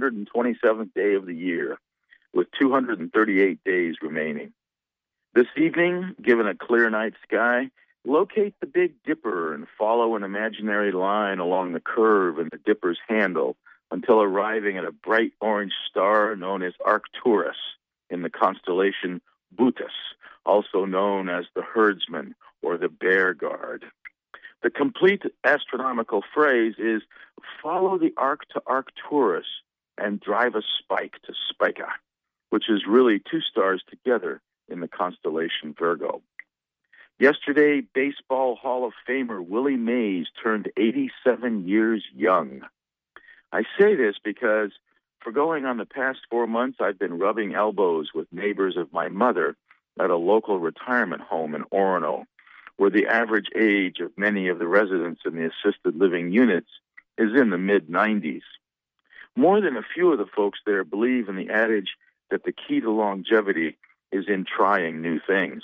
127th day of the year, with 238 days remaining. This evening, given a clear night sky, locate the Big Dipper and follow an imaginary line along the curve in the Dipper's handle until arriving at a bright orange star known as Arcturus in the constellation Bootes, also known as the herdsman or the bear guard. The complete astronomical phrase is follow the arc to Arcturus and drive a spike to Spica, which is really two stars together in the constellation Virgo. Yesterday, Baseball Hall of Famer Willie Mays turned 87 years young. I say this because for going on the past four months, I've been rubbing elbows with neighbors of my mother at a local retirement home in Orono, where the average age of many of the residents in the assisted living units is in the mid 90s. More than a few of the folks there believe in the adage that the key to longevity is in trying new things.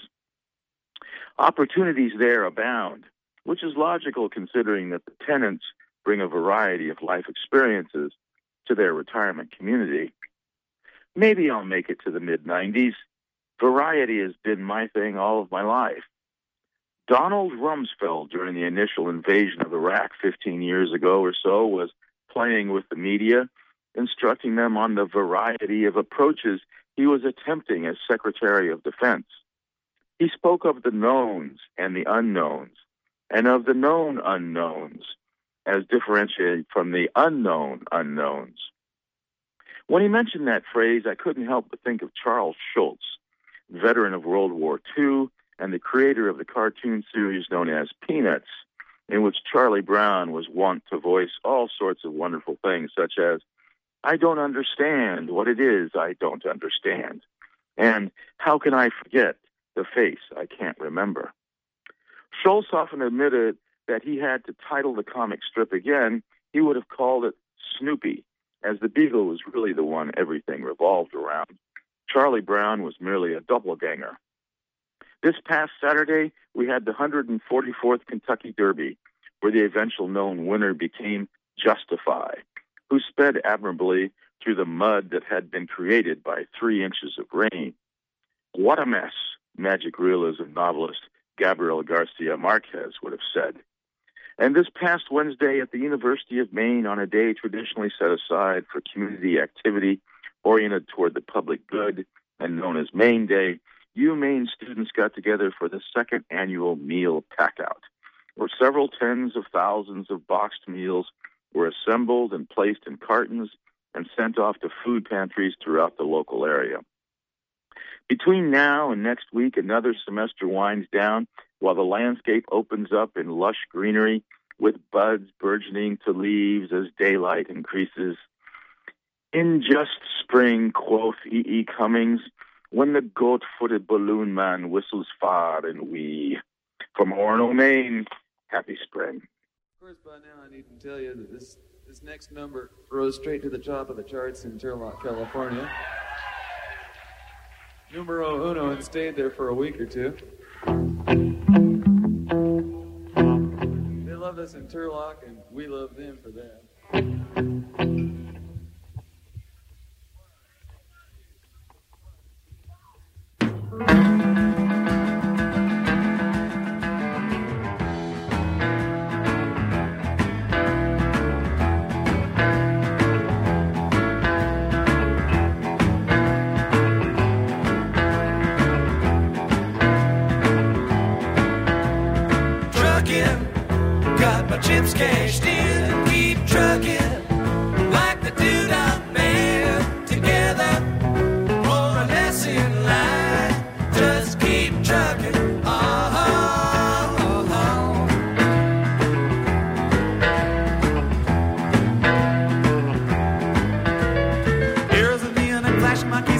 Opportunities there abound, which is logical considering that the tenants bring a variety of life experiences to their retirement community. Maybe I'll make it to the mid 90s. Variety has been my thing all of my life. Donald Rumsfeld, during the initial invasion of Iraq 15 years ago or so, was playing with the media, instructing them on the variety of approaches he was attempting as Secretary of Defense. He spoke of the knowns and the unknowns, and of the known unknowns, as differentiated from the unknown unknowns. When he mentioned that phrase, I couldn't help but think of Charles Schulz, veteran of World War II and the creator of the cartoon series known as Peanuts, in which Charlie Brown was wont to voice all sorts of wonderful things, such as, I don't understand what it is I don't understand. And how can I forget the face I can't remember? Schulz often admitted that he had to title the comic strip again, he would have called it Snoopy, as the Beagle was really the one everything revolved around. Charlie Brown was merely a doppelganger. This past Saturday, we had the 144th Kentucky Derby, where the eventual known winner became Justify, who sped admirably through the mud that had been created by three inches of rain. What a mess, magic realism novelist Gabriel Garcia Marquez would have said. And this past Wednesday at the University of Maine, on a day traditionally set aside for community activity oriented toward the public good and known as Maine Day, UMaine students got together for the second annual meal packout, where several tens of thousands of boxed meals were assembled and placed in cartons and sent off to food pantries throughout the local area. Between now and next week, another semester winds down while the landscape opens up in lush greenery with buds burgeoning to leaves as daylight increases. In just spring, quoth E. E. Cummings, when the goat footed balloon man whistles far and wee. From Orono, Maine, happy spring. Of course, by now I need to tell you that this, this next number rose straight to the top of the charts in Turlock, California. Numero uno and stayed there for a week or two. They love us in Turlock, and we love them for that.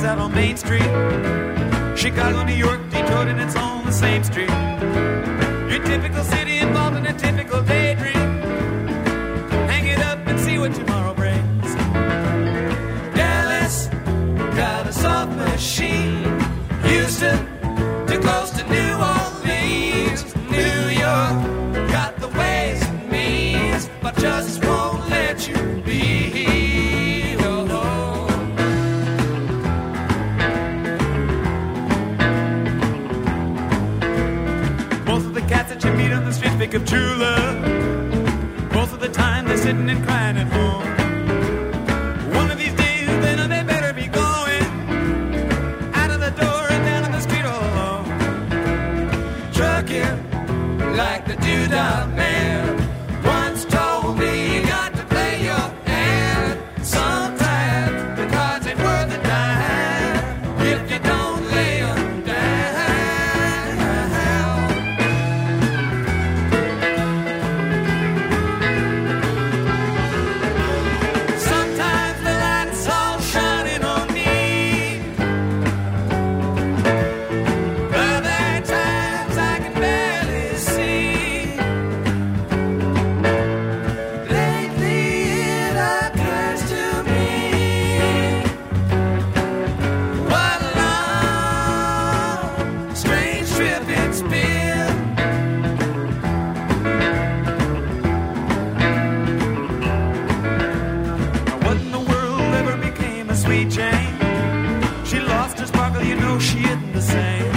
Out on Main Street. Chicago, New York, Detroit, and it's on the same street. Your typical city involved in a typical daydream. monster sparkle, you know she isn't the same.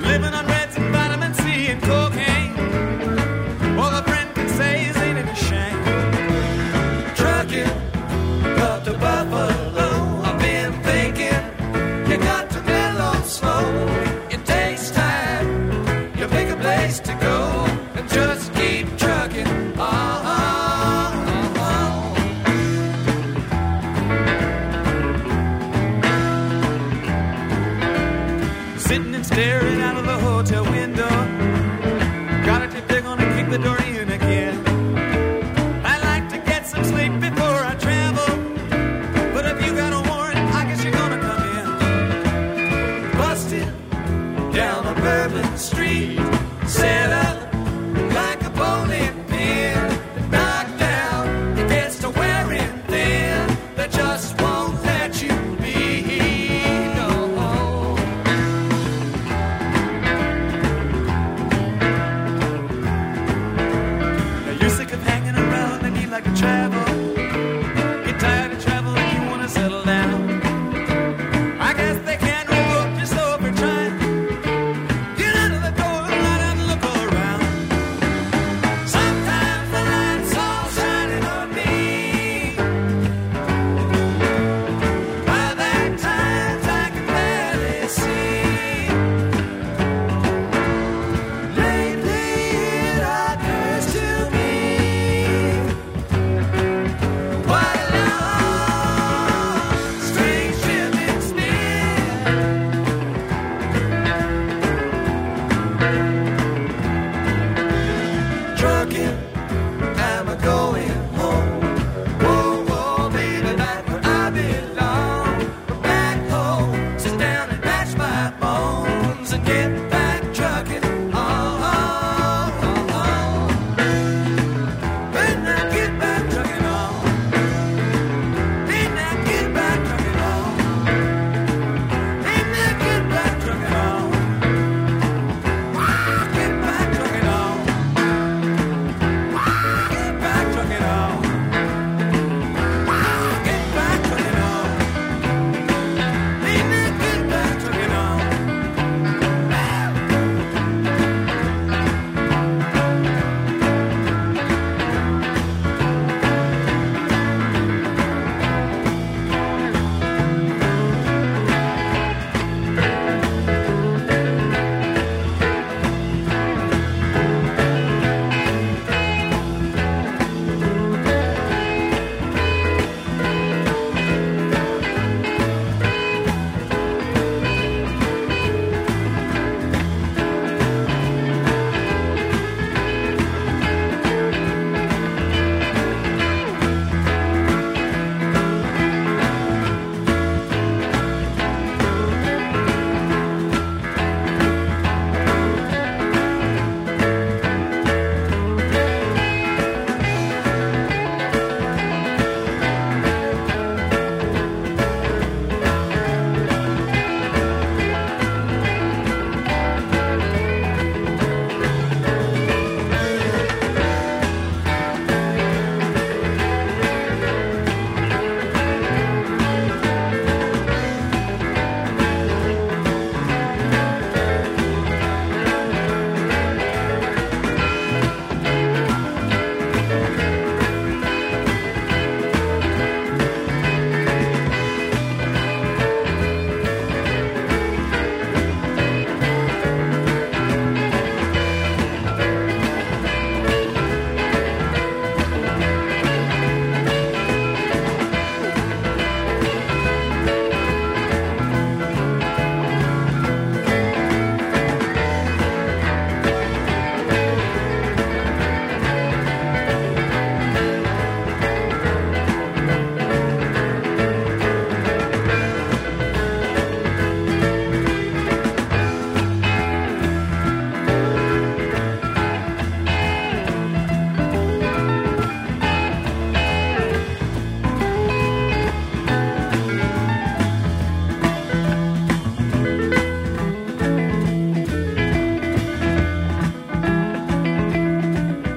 Living on reds and vitamin C and cocaine. All a friend can say is ain't it a shame? Trucking up to Buffalo, I've been thinking you got to mellow slow. It takes time, you pick a place to go and just